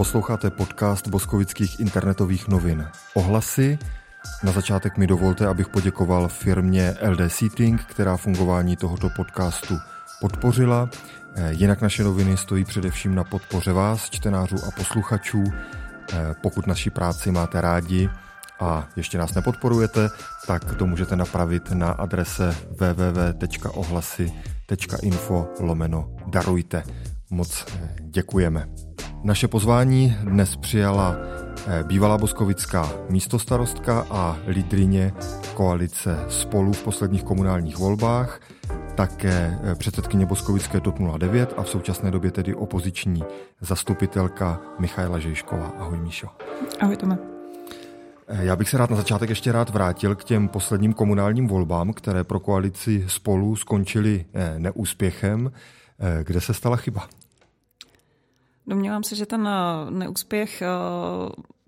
Posloucháte podcast Boskovických internetových novin. Ohlasy. Na začátek mi dovolte, abych poděkoval firmě LD Seating, která fungování tohoto podcastu podpořila. Eh, jinak naše noviny stojí především na podpoře vás, čtenářů a posluchačů. Eh, pokud naši práci máte rádi a ještě nás nepodporujete, tak to můžete napravit na adrese www.ohlasy.info lomeno darujte. Moc eh, děkujeme. Naše pozvání dnes přijala eh, bývalá boskovická místostarostka a lídrině koalice spolu v posledních komunálních volbách, také eh, předsedkyně Boskovické TOP 09 a v současné době tedy opoziční zastupitelka Michaela Žejšková. Ahoj Míšo. Ahoj Tome. Eh, já bych se rád na začátek ještě rád vrátil k těm posledním komunálním volbám, které pro koalici spolu skončily neúspěchem. Kde se stala chyba? Domnívám se, že ten eh, neúspěch eh,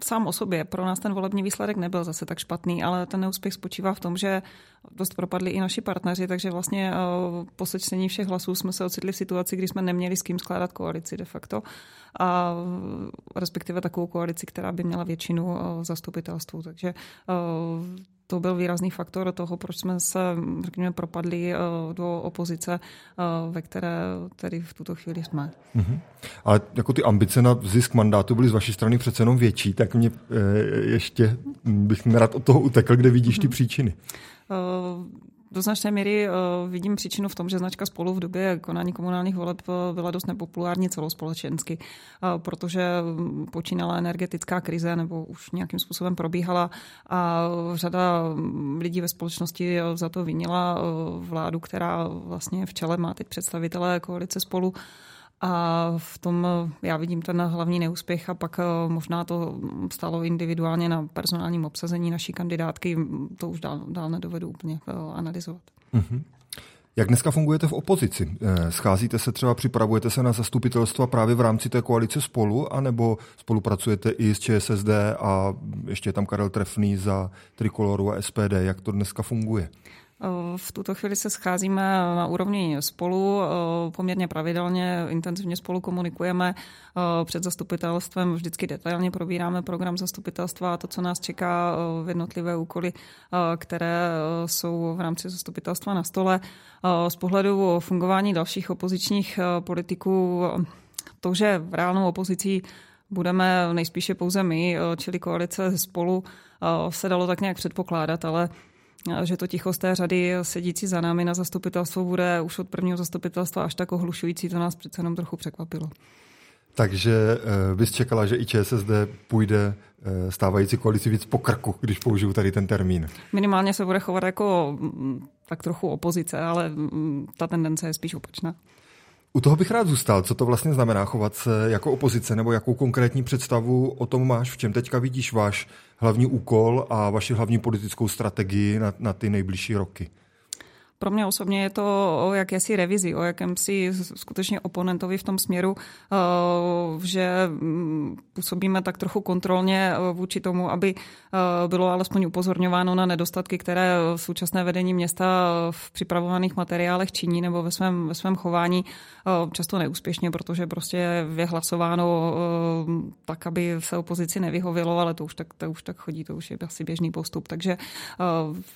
sám o sobě, pro nás ten volební výsledek nebyl zase tak špatný, ale ten neúspěch spočívá v tom, že dost propadli i naši partneři, takže vlastně eh, po sečtení všech hlasů jsme se ocitli v situaci, kdy jsme neměli s kým skládat koalici de facto a respektive takovou koalici, která by měla většinu zastupitelstvu. Takže to byl výrazný faktor toho, proč jsme se, řekněme, propadli eh, do opozice, eh, ve které tedy v tuto chvíli jsme. Mm-hmm. Ale jako ty ambice na zisk mandátu byly z vaší strany přece jenom větší, tak mě eh, ještě bych nerad od toho utekl, kde vidíš ty mm-hmm. příčiny. Do značné míry uh, vidím příčinu v tom, že značka spolu v době konání komunálních voleb eh, byla dost nepopulární celospolečensky, uh, protože počínala energetická krize nebo už nějakým způsobem probíhala a řada lidí ve společnosti za to vinila vládu, která vlastně v čele má teď představitelé koalice spolu. A v tom já vidím ten hlavní neúspěch a pak možná to stalo individuálně na personálním obsazení naší kandidátky. To už dál, dál nedovedu úplně eh, analyzovat. Mm-hmm. Jak dneska fungujete v opozici? Eh, scházíte se třeba, připravujete se na zastupitelstva právě v rámci té koalice spolu, anebo spolupracujete i s ČSSD a ještě je tam Karel Trefný za Trikoloru a SPD? Jak to dneska funguje? V tuto chvíli se scházíme na úrovni spolu, poměrně pravidelně, intenzivně spolu komunikujeme před zastupitelstvem, vždycky detailně probíráme program zastupitelstva a to, co nás čeká v jednotlivé úkoly, které jsou v rámci zastupitelstva na stole. Z pohledu fungování dalších opozičních politiků, to, že v reálnou opozicí budeme nejspíše pouze my, čili koalice spolu, se dalo tak nějak předpokládat, ale že to ticho z té řady sedící za námi na zastupitelstvo bude už od prvního zastupitelstva až tak ohlušující, to nás přece jenom trochu překvapilo. Takže uh, bys čekala, že i ČSSD půjde uh, stávající koalici víc po krku, když použiju tady ten termín. Minimálně se bude chovat jako mm, tak trochu opozice, ale mm, ta tendence je spíš opačná. U toho bych rád zůstal. Co to vlastně znamená chovat se jako opozice, nebo jakou konkrétní představu o tom máš? V čem teďka vidíš váš hlavní úkol a vaši hlavní politickou strategii na, na ty nejbližší roky? Pro mě osobně je to o jakési revizi, o jakémsi skutečně oponentovi v tom směru, eh, že mm, působíme tak trochu kontrolně eh, vůči tomu, aby eh, bylo alespoň upozorňováno na nedostatky, které současné vedení města v připravovaných materiálech činí nebo ve svém, ve svém chování často neúspěšně, protože prostě je hlasováno tak, aby se opozici nevyhovilo, ale to už tak, to už tak chodí, to už je asi běžný postup. Takže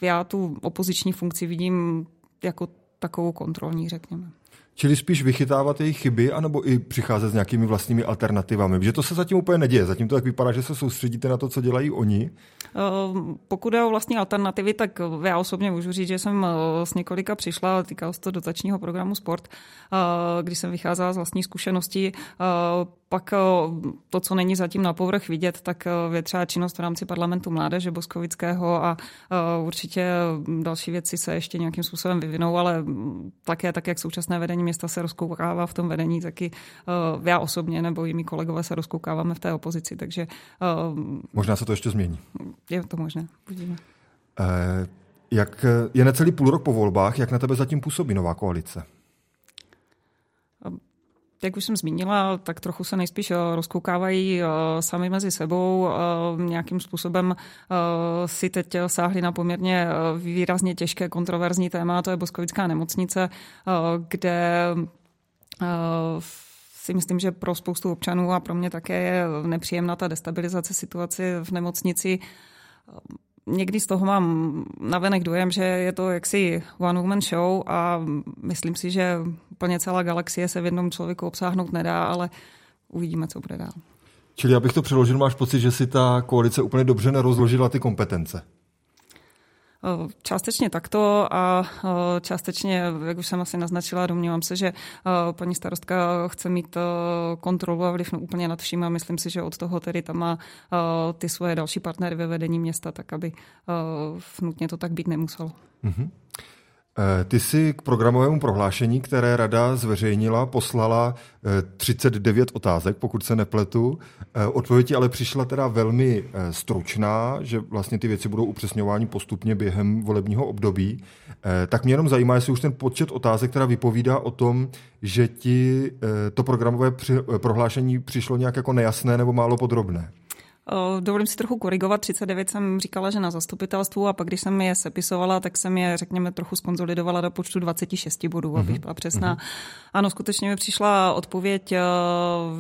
já tu opoziční funkci vidím jako takovou kontrolní, řekněme. Čili spíš vychytávat jejich chyby, anebo i přicházet s nějakými vlastními alternativami? Že to se zatím úplně neděje. Zatím to tak vypadá, že se soustředíte na to, co dělají oni. Ehm, pokud je o vlastní alternativy, tak já osobně můžu říct, že jsem eh, s několika přišla, týkalo se to dotačního programu Sport, eh, když jsem vycházela z vlastní zkušeností. Eh, pak to, co není zatím na povrch vidět, tak je třeba činnost v rámci parlamentu mládeže Boskovického a určitě další věci se ještě nějakým způsobem vyvinou, ale také tak, jak současné vedení města se rozkoukává v tom vedení, taky já osobně nebo i mý kolegové se rozkoukáváme v té opozici, takže... Možná se to ještě změní je to možné. Uvidíme. Eh, jak je necelý půl rok po volbách, jak na tebe zatím působí nová koalice? Jak už jsem zmínila, tak trochu se nejspíš eh, rozkoukávají eh, sami mezi sebou. Nějakým způsobem si teď sáhli na poměrně výrazně těžké kontroverzní téma, to je Boskovická nemocnice, kde si myslím, že pro spoustu občanů a pro mě také je nepříjemná ta destabilizace situace v nemocnici. Někdy z toho mám navenek dojem, že je to jaksi one woman show a myslím si, že úplně celá galaxie se v jednom člověku obsáhnout nedá, ale uvidíme, co bude dál. Čili abych to přeložil, máš pocit, že si ta koalice úplně dobře nerozložila ty kompetence? Částečně takto a eh, částečně, jak už jsem asi naznačila, domnívám se, že eh, paní starostka chce mít kontrolu a vliv úplně nad vším a myslím si, že od toho tedy tam má ty svoje další partnery ve vedení města, tak aby nutně to tak být nemuselo. Mm-hmm. Eh, ty si k programovému prohlášení, které rada zveřejnila, poslala 39 eh, otázek, pokud se nepletu. Eh, odpověď ale přišla teda velmi stručná, že vlastně ty věci budou upřesňovány postupně během volebního období. Tak mě jenom zajímá, jestli už ten počet otázek teda vypovídá o tom, že ti to programové prohlášení přišlo nějak jako nejasné nebo málo podrobné. Dovolím si trochu korigovat. 39 jsem říkala, že na zastupitelstvu a pak, když jsem je sepisovala, tak jsem je, řekněme, trochu skonzolidovala do počtu 26 bodů, mm-hmm. abych byla přesná. Mm-hmm. Ano, skutečně mi přišla odpověď, eh,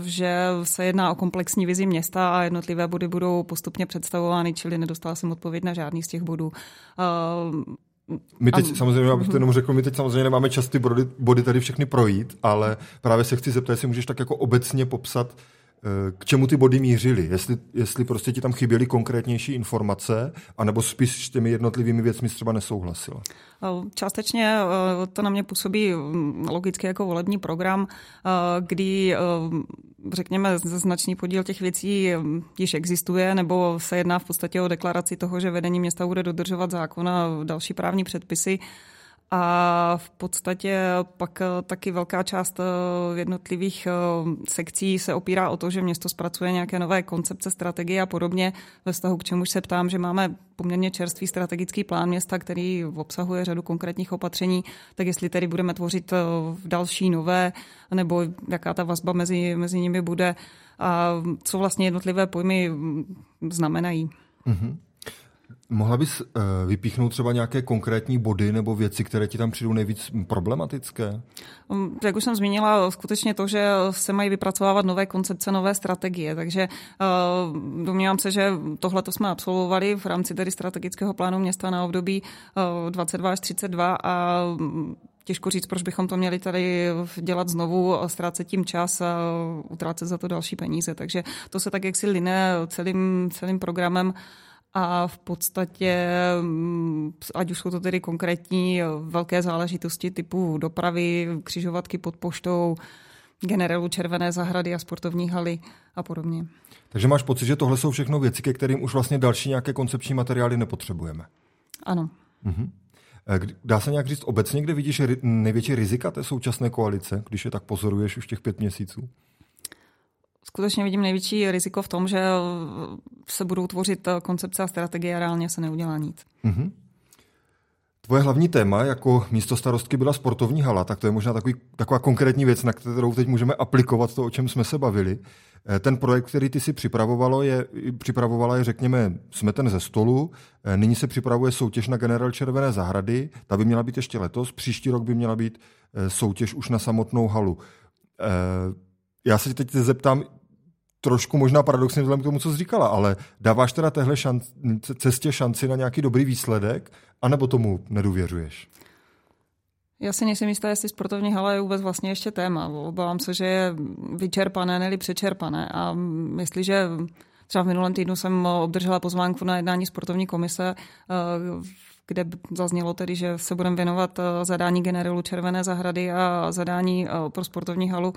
že se jedná o komplexní vizi města a jednotlivé body budou postupně představovány, čili nedostala jsem odpověď na žádný z těch bodů. Eh, my teď a... samozřejmě, abych to jenom řekl, my teď samozřejmě nemáme čas ty body, body tady všechny projít, ale právě se chci zeptat, jestli můžeš tak jako obecně popsat, k čemu ty body mířily, jestli, jestli prostě ti tam chyběly konkrétnější informace, anebo spíš s těmi jednotlivými věcmi třeba nesouhlasila. Částečně eh, to na mě působí mm, logicky jako volební program, eh, kdy eh, řekněme, značný podíl těch věcí již existuje, nebo se jedná v podstatě o deklaraci toho, že vedení města bude dodržovat zákon a další právní předpisy. A v podstatě pak eh, taky velká část eh, jednotlivých eh, sekcí se opírá o to, že město zpracuje nějaké nové koncepce, strategie a podobně. Ve vztahu k čemu se ptám, že máme poměrně čerstvý strategický plán města, který obsahuje řadu konkrétních opatření, tak jestli tedy budeme tvořit další nové, nebo jaká ta vazba mezi, mezi nimi bude a co vlastně jednotlivé pojmy mm, znamenají. Mm-hmm. Mohla bys uh, vypíchnout třeba nějaké konkrétní body nebo věci, které ti tam přijdou nejvíc problematické? Um, jak už jsem zmínila, skutečně to, že se mají vypracovávat nové koncepce, nové strategie, takže uh, domnívám se, že tohle to jsme absolvovali v rámci tedy strategického plánu města na období uh, 22 až 32 a těžko říct, proč bychom to měli tady dělat znovu, ztrácet tím čas a utrácet za to další peníze. Takže to se tak jaksi line celým, celým programem a v podstatě, mm, ať už jsou to tedy konkrétní velké záležitosti typu dopravy, křižovatky pod poštou, generálu Červené zahrady a sportovní haly a podobně. Takže máš pocit, že tohle jsou všechno věci, ke kterým už vlastně další nějaké koncepční materiály nepotřebujeme? Ano. Mhm. Dá se nějak říct obecně, kde vidíš největší rizika té současné koalice, když je tak pozoruješ už těch pět měsíců? Skutečně vidím největší riziko v tom, že se budou tvořit koncepce a strategie a reálně se neudělá nic. Mm-hmm. Tvoje hlavní téma jako místo starostky byla sportovní hala, tak to je možná takový, taková konkrétní věc, na kterou teď můžeme aplikovat to, o čem jsme se bavili. Eh, ten projekt, který ty si připravovalo, je, připravovala je, řekněme, smeten ze stolu. Eh, nyní se připravuje soutěž na generál Červené zahrady. Ta by měla být ještě letos. Příští rok by měla být eh, soutěž už na samotnou halu. Já se teď zeptám, trošku možná paradoxně vzhledem k tomu, co jsi říkala, ale dáváš teda téhle šanc, cestě šanci na nějaký dobrý výsledek, anebo tomu nedůvěřuješ? Já si nejsem jistá, jestli sportovní hala je vůbec vlastně ještě téma. Obávám se, že je vyčerpané, nebo přečerpané. A jestliže třeba v minulém týdnu jsem obdržela pozvánku na jednání sportovní komise, eh, kde zaznělo tedy, že se budeme věnovat eh, zadání generálu Červené zahrady a zadání eh, pro sportovní halu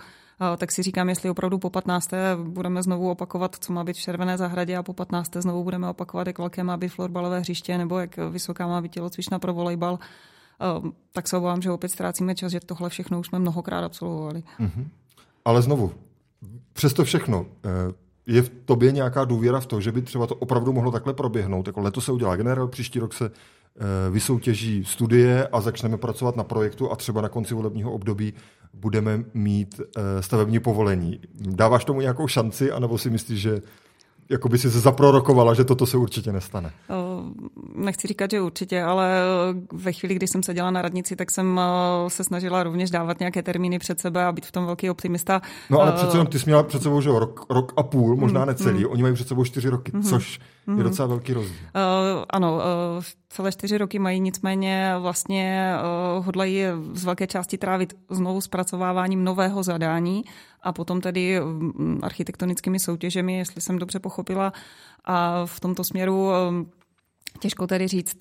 tak si říkám, jestli opravdu po 15. budeme znovu opakovat, co má být v Červené zahradě a po 15. znovu budeme opakovat, jak velké má být florbalové hřiště nebo jak vysoká má být tělocvična pro volejbal, tak se obávám, že opět ztrácíme čas, že tohle všechno už jsme mnohokrát absolvovali. Mm-hmm. Ale znovu, přesto všechno, eh, je v tobě nějaká důvěra v to, že by třeba to opravdu mohlo takhle proběhnout? Jako letos se udělá generál, příští rok se vysoutěží studie a začneme pracovat na projektu a třeba na konci volebního období budeme mít eh, stavební povolení. Dáváš tomu nějakou šanci, anebo si myslíš, že jako by si se zaprorokovala, že toto se určitě nestane? Nechci říkat, že určitě, ale ve chvíli, kdy jsem seděla na radnici, tak jsem se snažila rovněž dávat nějaké termíny před sebe a být v tom velký optimista. No ale přece jenom ty jsi měla před sebou že rok, rok a půl, možná mm, necelý. Mm. Oni mají před sebou čtyři roky, mm. což je mm. docela velký rozdíl. Uh, ano, uh, celé čtyři roky mají, nicméně vlastně uh, hodlají z velké části trávit znovu zpracováváním nového zadání a potom tedy mm, architektonickými soutěžemi, jestli jsem dobře pochopila. A v tomto směru Těžko tedy říct,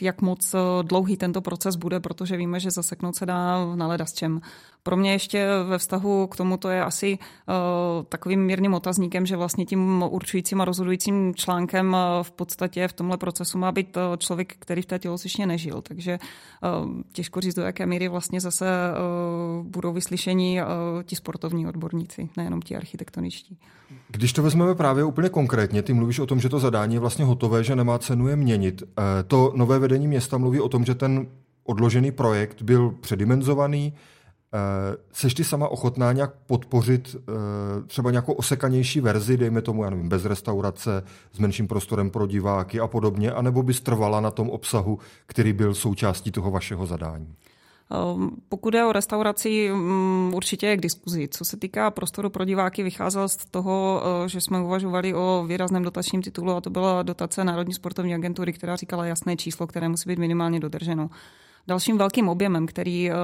jak moc dlouhý tento proces bude, protože víme, že zaseknout se dá na leda s čem. Pro mě ještě ve vztahu k tomu to je asi uh, takovým mírným otazníkem, že vlastně tím určujícím a rozhodujícím článkem v podstatě v tomhle procesu má být člověk, který v té tělocvičně nežil. Takže těžko říct, do jaké míry vlastně zase budou vyslyšení ti sportovní odborníci, nejenom ti architektoničtí. Když to vezmeme právě úplně konkrétně, ty mluvíš o tom, že to zadání je vlastně hotové, že nemá cenu je měnit. To nové vedení města mluví o tom, že ten odložený projekt byl předimenzovaný, Eh, seš ty sama ochotná nějak podpořit eh, třeba nějakou osekanější verzi, dejme tomu, já nevím, bez restaurace, s menším prostorem pro diváky a podobně, anebo bys trvala na tom obsahu, který byl součástí toho vašeho zadání? Ehm, pokud je o restauraci, mm, určitě je k diskuzi. Co se týká prostoru pro diváky, vycházel z toho, eh, že jsme uvažovali o výrazném dotačním titulu a to byla dotace Národní sportovní agentury, která říkala jasné číslo, které musí být minimálně dodrženo. Dalším velkým objemem, který uh,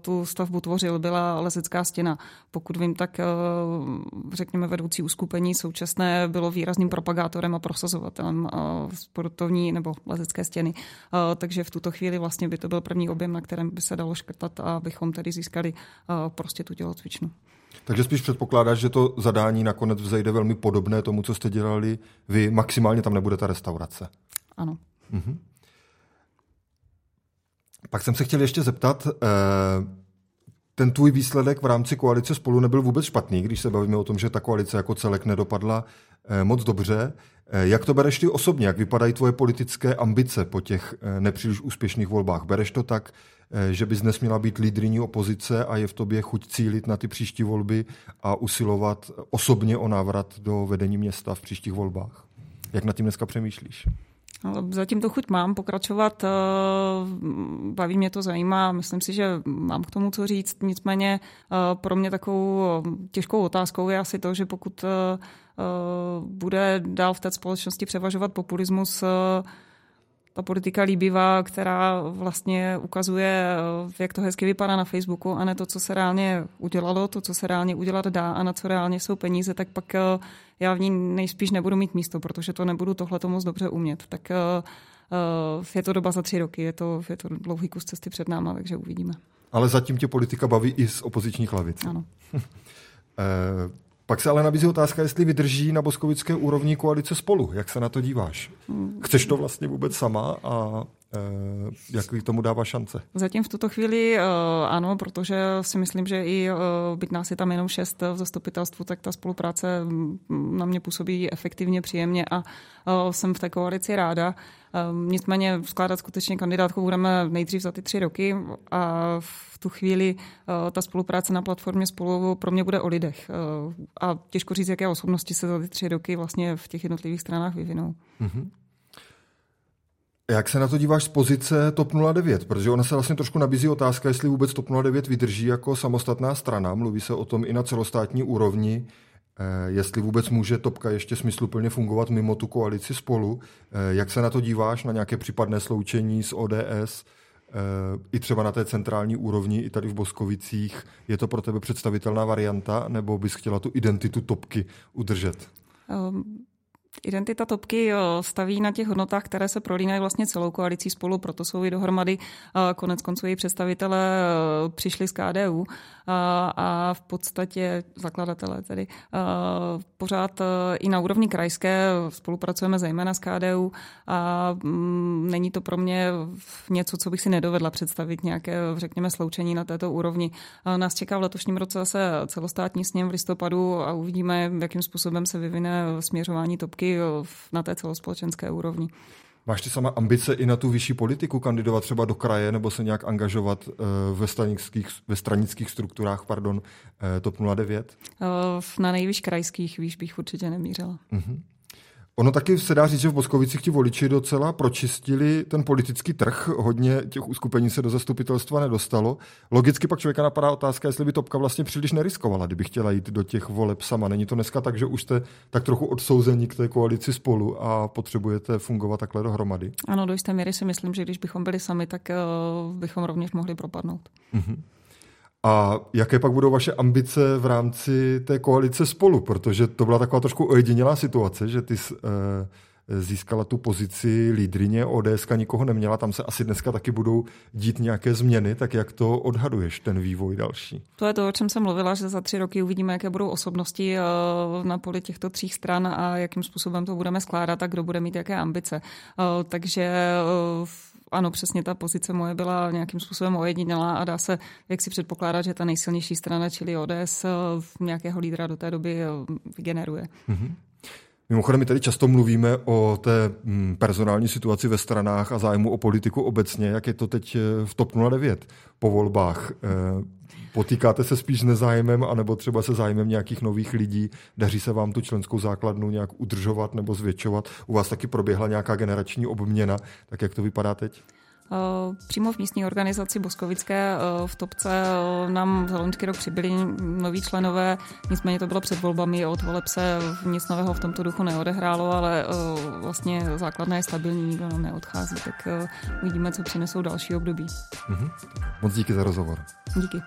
tu stavbu tvořil, byla lezecká stěna. Pokud vím, tak uh, řekněme vedoucí uskupení současné bylo výrazným propagátorem a prosazovatelem uh, sportovní nebo lezecké stěny. Takže v tuto chvíli vlastně by to byl první objem, na kterém by se dalo škrtat, abychom tedy získali prostě tu tělocvičnu. Takže spíš předpokládáš, že to zadání nakonec vzejde velmi podobné tomu, co jste dělali vy. Maximálně tam nebude ta restaurace. Ano. Uh-huh. Pak jsem se chtěl ještě zeptat, eh, ten tvůj výsledek v rámci koalice spolu nebyl vůbec špatný, když se bavíme o tom, že ta koalice jako celek nedopadla eh, moc dobře. Eh, jak to bereš ty osobně? Jak vypadají tvoje politické ambice po těch nepříliš úspěšných volbách? Bereš to tak, že bys dnes měla být lídriní opozice a je v tobě chuť cílit na ty příští volby a usilovat osobně o návrat do vedení města v příštích volbách? Jak na tím dneska přemýšlíš? Zatím to chuť mám pokračovat, eh, baví mě to, zajímá, myslím si, že mám k tomu co říct, nicméně eh, pro mě takovou těžkou otázkou je asi to, že pokud eh, bude dál v té společnosti převažovat populismus, ta politika líbivá, která vlastně ukazuje, jak to hezky vypadá na Facebooku a ne to, co se reálně udělalo, to, co se reálně udělat dá a na co reálně jsou peníze, tak pak eh, já v ní nejspíš nebudu mít místo, protože to nebudu tohle moc dobře umět. Tak eh, eh, je to doba za tři roky, je to, je to dlouhý kus cesty před náma, takže uvidíme. Ale zatím tě politika baví i z opozičních lavic. Ano. Pak se ale nabízí otázka, jestli vydrží na boskovické úrovni koalice spolu. Jak se na to díváš? Chceš to vlastně vůbec sama a jak k tomu dává šance? Zatím v tuto chvíli e, ano, protože si myslím, že i e, byť nás je tam jenom šest v zastupitelstvu, tak ta spolupráce na mě působí efektivně, příjemně a jsem v té koalici ráda. Nicméně skládat skutečně kandidátku budeme nejdřív za ty tři roky a v tu chvíli eh, ta spolupráce na platformě spolu pro mě bude o lidech. Eh, a těžko říct, jaké osobnosti se za ty tři roky vlastně v těch jednotlivých stranách vyvinou. Mm-hmm. Jak se na to díváš z pozice TOP 09? Protože ona se vlastně trošku nabízí otázka, jestli vůbec TOP 09 vydrží jako samostatná strana. Mluví se o tom i na celostátní úrovni. Eh, jestli vůbec může Topka ještě smysluplně fungovat mimo tu koalici spolu. Eh, jak se na to díváš, na nějaké případné sloučení s ODS, eh, i třeba na té centrální úrovni, i tady v Boskovicích. Je to pro tebe představitelná varianta, nebo bys chtěla tu identitu Topky udržet? Um Identita Topky staví na těch hodnotách, které se prolínají vlastně celou koalicí spolu, proto jsou i dohromady. Konec konců její představitelé přišli z KDU a v podstatě zakladatelé tedy pořád i na úrovni krajské spolupracujeme zejména s KDU a mm, není to pro mě něco, co bych si nedovedla představit, nějaké, řekněme, sloučení na této úrovni. Nás čeká v letošním roce zase celostátní sněm v listopadu a uvidíme, jakým způsobem se vyvine směřování Topky na té celospolečenské úrovni. Máš ty sama ambice i na tu vyšší politiku kandidovat třeba do kraje nebo se nějak angažovat eh, ve stranických, ve stranických strukturách pardon, eh, TOP 09? Na nejvyšších krajských výš bych určitě nemířila. Uh-huh. Ono taky se dá říct, že v Boskovicích ti voliči docela pročistili ten politický trh. Hodně těch uskupení se do zastupitelstva nedostalo. Logicky pak člověka napadá otázka, jestli by Topka vlastně příliš neriskovala, kdyby chtěla jít do těch voleb sama. Není to dneska tak, že už jste tak trochu odsouzení k té koalici spolu a potřebujete fungovat takhle dohromady? Ano, do jisté míry si myslím, že když bychom byli sami, tak uh, bychom rovněž mohli propadnout. Mm-hmm. A jaké pak budou vaše ambice v rámci té koalice spolu? Protože to byla taková trošku ojedinělá situace, že ty e, získala tu pozici lídrině, ODS nikoho neměla, tam se asi dneska taky budou dít nějaké změny, tak jak to odhaduješ, ten vývoj další? To je to, o čem jsem mluvila, že za tři roky uvidíme, jaké budou osobnosti eh, na poli těchto tří stran a jakým způsobem to budeme skládat a kdo bude mít jaké ambice. Eh, takže ano, přesně ta pozice moje byla nějakým způsobem ojedinělá a dá se jak si předpokládat, že ta nejsilnější strana, čili ODS, eh, nějakého lídra do té doby eh, vygeneruje. Mm-hmm. Mimochodem, my tady často mluvíme o té mm, personální situaci ve stranách a zájmu o politiku obecně. Jak je to teď eh, v TOP 09 po volbách? Potýkáte se spíš s nezájmem, anebo třeba se zájmem nějakých nových lidí? Daří se vám tu členskou základnu nějak udržovat nebo zvětšovat? U vás taky proběhla nějaká generační obměna, tak jak to vypadá teď? Eh, přímo v místní organizaci Boskovické eh, v Topce eh, nám za loňský rok přibyli noví členové, nicméně to bylo před volbami, od voleb se nic nového v tomto duchu neodehrálo, ale vlastně základna je stabilní, nikdo nám neodchází, tak uvidíme, co přinesou další období. Mm-hmm. Moc díky za rozhovor. Díky.